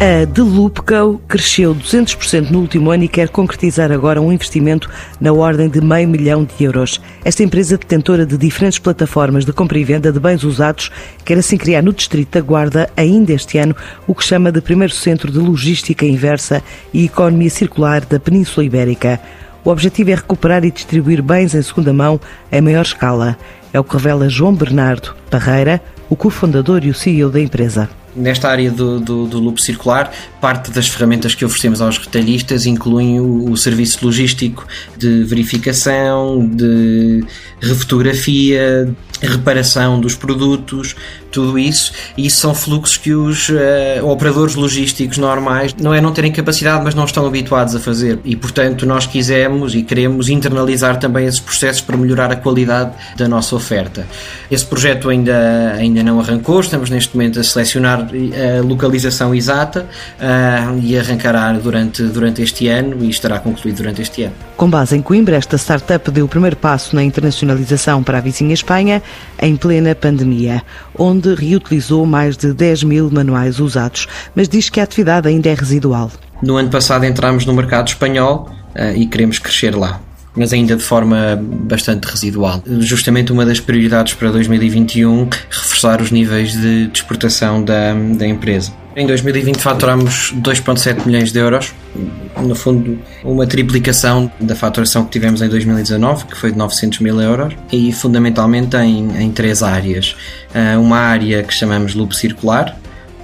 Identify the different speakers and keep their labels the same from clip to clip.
Speaker 1: A Delupco cresceu 200% no último ano e quer concretizar agora um investimento na ordem de meio milhão de euros. Esta empresa detentora de diferentes plataformas de compra e venda de bens usados quer assim criar no Distrito da Guarda, ainda este ano, o que chama de primeiro centro de logística inversa e economia circular da Península Ibérica. O objetivo é recuperar e distribuir bens em segunda mão em maior escala. É o que revela João Bernardo Parreira, o cofundador e o CEO da empresa
Speaker 2: nesta área do, do, do, loop circular, parte das ferramentas que oferecemos aos retalhistas incluem o, o serviço logístico de verificação, de refotografia, reparação dos produtos, tudo isso. E são fluxos que os uh, operadores logísticos normais não é não terem capacidade, mas não estão habituados a fazer. E portanto, nós quisemos e queremos internalizar também esses processos para melhorar a qualidade da nossa oferta. Esse projeto ainda, ainda não arrancou, estamos neste momento a selecionar a localização exata uh, e arrancará durante, durante este ano e estará concluído durante este ano.
Speaker 1: Com base em Coimbra, esta startup deu o primeiro passo na internacionalização para a vizinha Espanha em plena pandemia, onde reutilizou mais de 10 mil manuais usados, mas diz que a atividade ainda é residual.
Speaker 2: No ano passado entramos no mercado espanhol uh, e queremos crescer lá mas ainda de forma bastante residual. Justamente uma das prioridades para 2021 reforçar os níveis de, exportação da, da empresa. Em 2020 faturamos 2,7 milhões de euros, no fundo uma triplicação da faturação que tivemos em 2019, que foi de 900 mil euros, e fundamentalmente em, em três áreas. Ah, uma área que chamamos loop circular,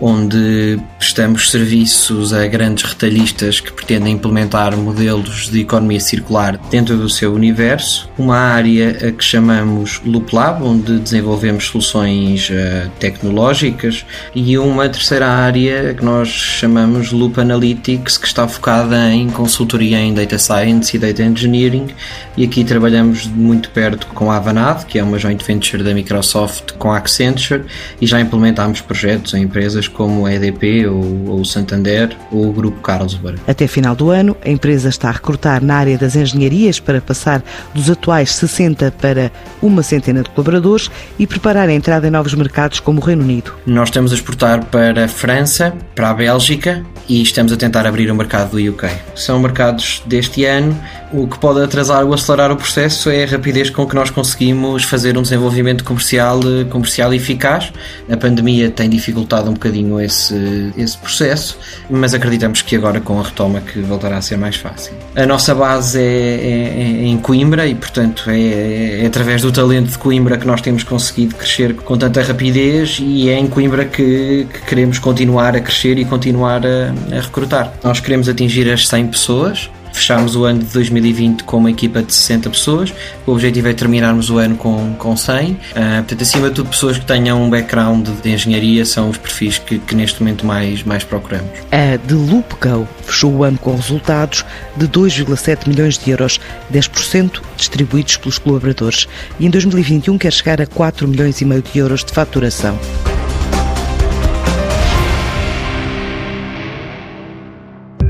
Speaker 2: onde prestamos serviços a grandes retalhistas que pretendem implementar modelos de economia circular dentro do seu universo, uma área que chamamos Loop Lab, onde desenvolvemos soluções uh, tecnológicas, e uma terceira área que nós chamamos Loop Analytics, que está focada em consultoria em Data Science e Data Engineering, e aqui trabalhamos muito perto com a Avanade, que é uma joint venture da Microsoft com a Accenture, e já implementámos projetos em empresas como a EDP ou o Santander ou o Grupo Carlsberg.
Speaker 1: Até final do ano, a empresa está a recrutar na área das engenharias para passar dos atuais 60 para uma centena de colaboradores e preparar a entrada em novos mercados como o Reino Unido.
Speaker 2: Nós estamos a exportar para a França, para a Bélgica e estamos a tentar abrir o mercado do UK. São mercados deste ano. O que pode atrasar ou acelerar o processo é a rapidez com que nós conseguimos fazer um desenvolvimento comercial, comercial eficaz. A pandemia tem dificultado um bocadinho esse, esse processo, mas acreditamos que agora com a retoma que voltará a ser mais fácil. A nossa base é, é, é em Coimbra e, portanto, é, é, através do talento de Coimbra que nós temos conseguido crescer com tanta rapidez e é em Coimbra que, que queremos continuar a crescer e continuar a, a recrutar. Nós queremos atingir as 100 pessoas Fechámos o ano de 2020 com uma equipa de 60 pessoas. O objetivo é terminarmos o ano com, com 100. Uh, ah, portanto, acima de tudo, pessoas que tenham um background de engenharia são os perfis que, que neste momento mais, mais procuramos.
Speaker 1: A Delupco fechou o ano com resultados de 2,7 milhões de euros, 10% distribuídos pelos colaboradores. E em 2021 quer chegar a 4 milhões e meio de euros de faturação.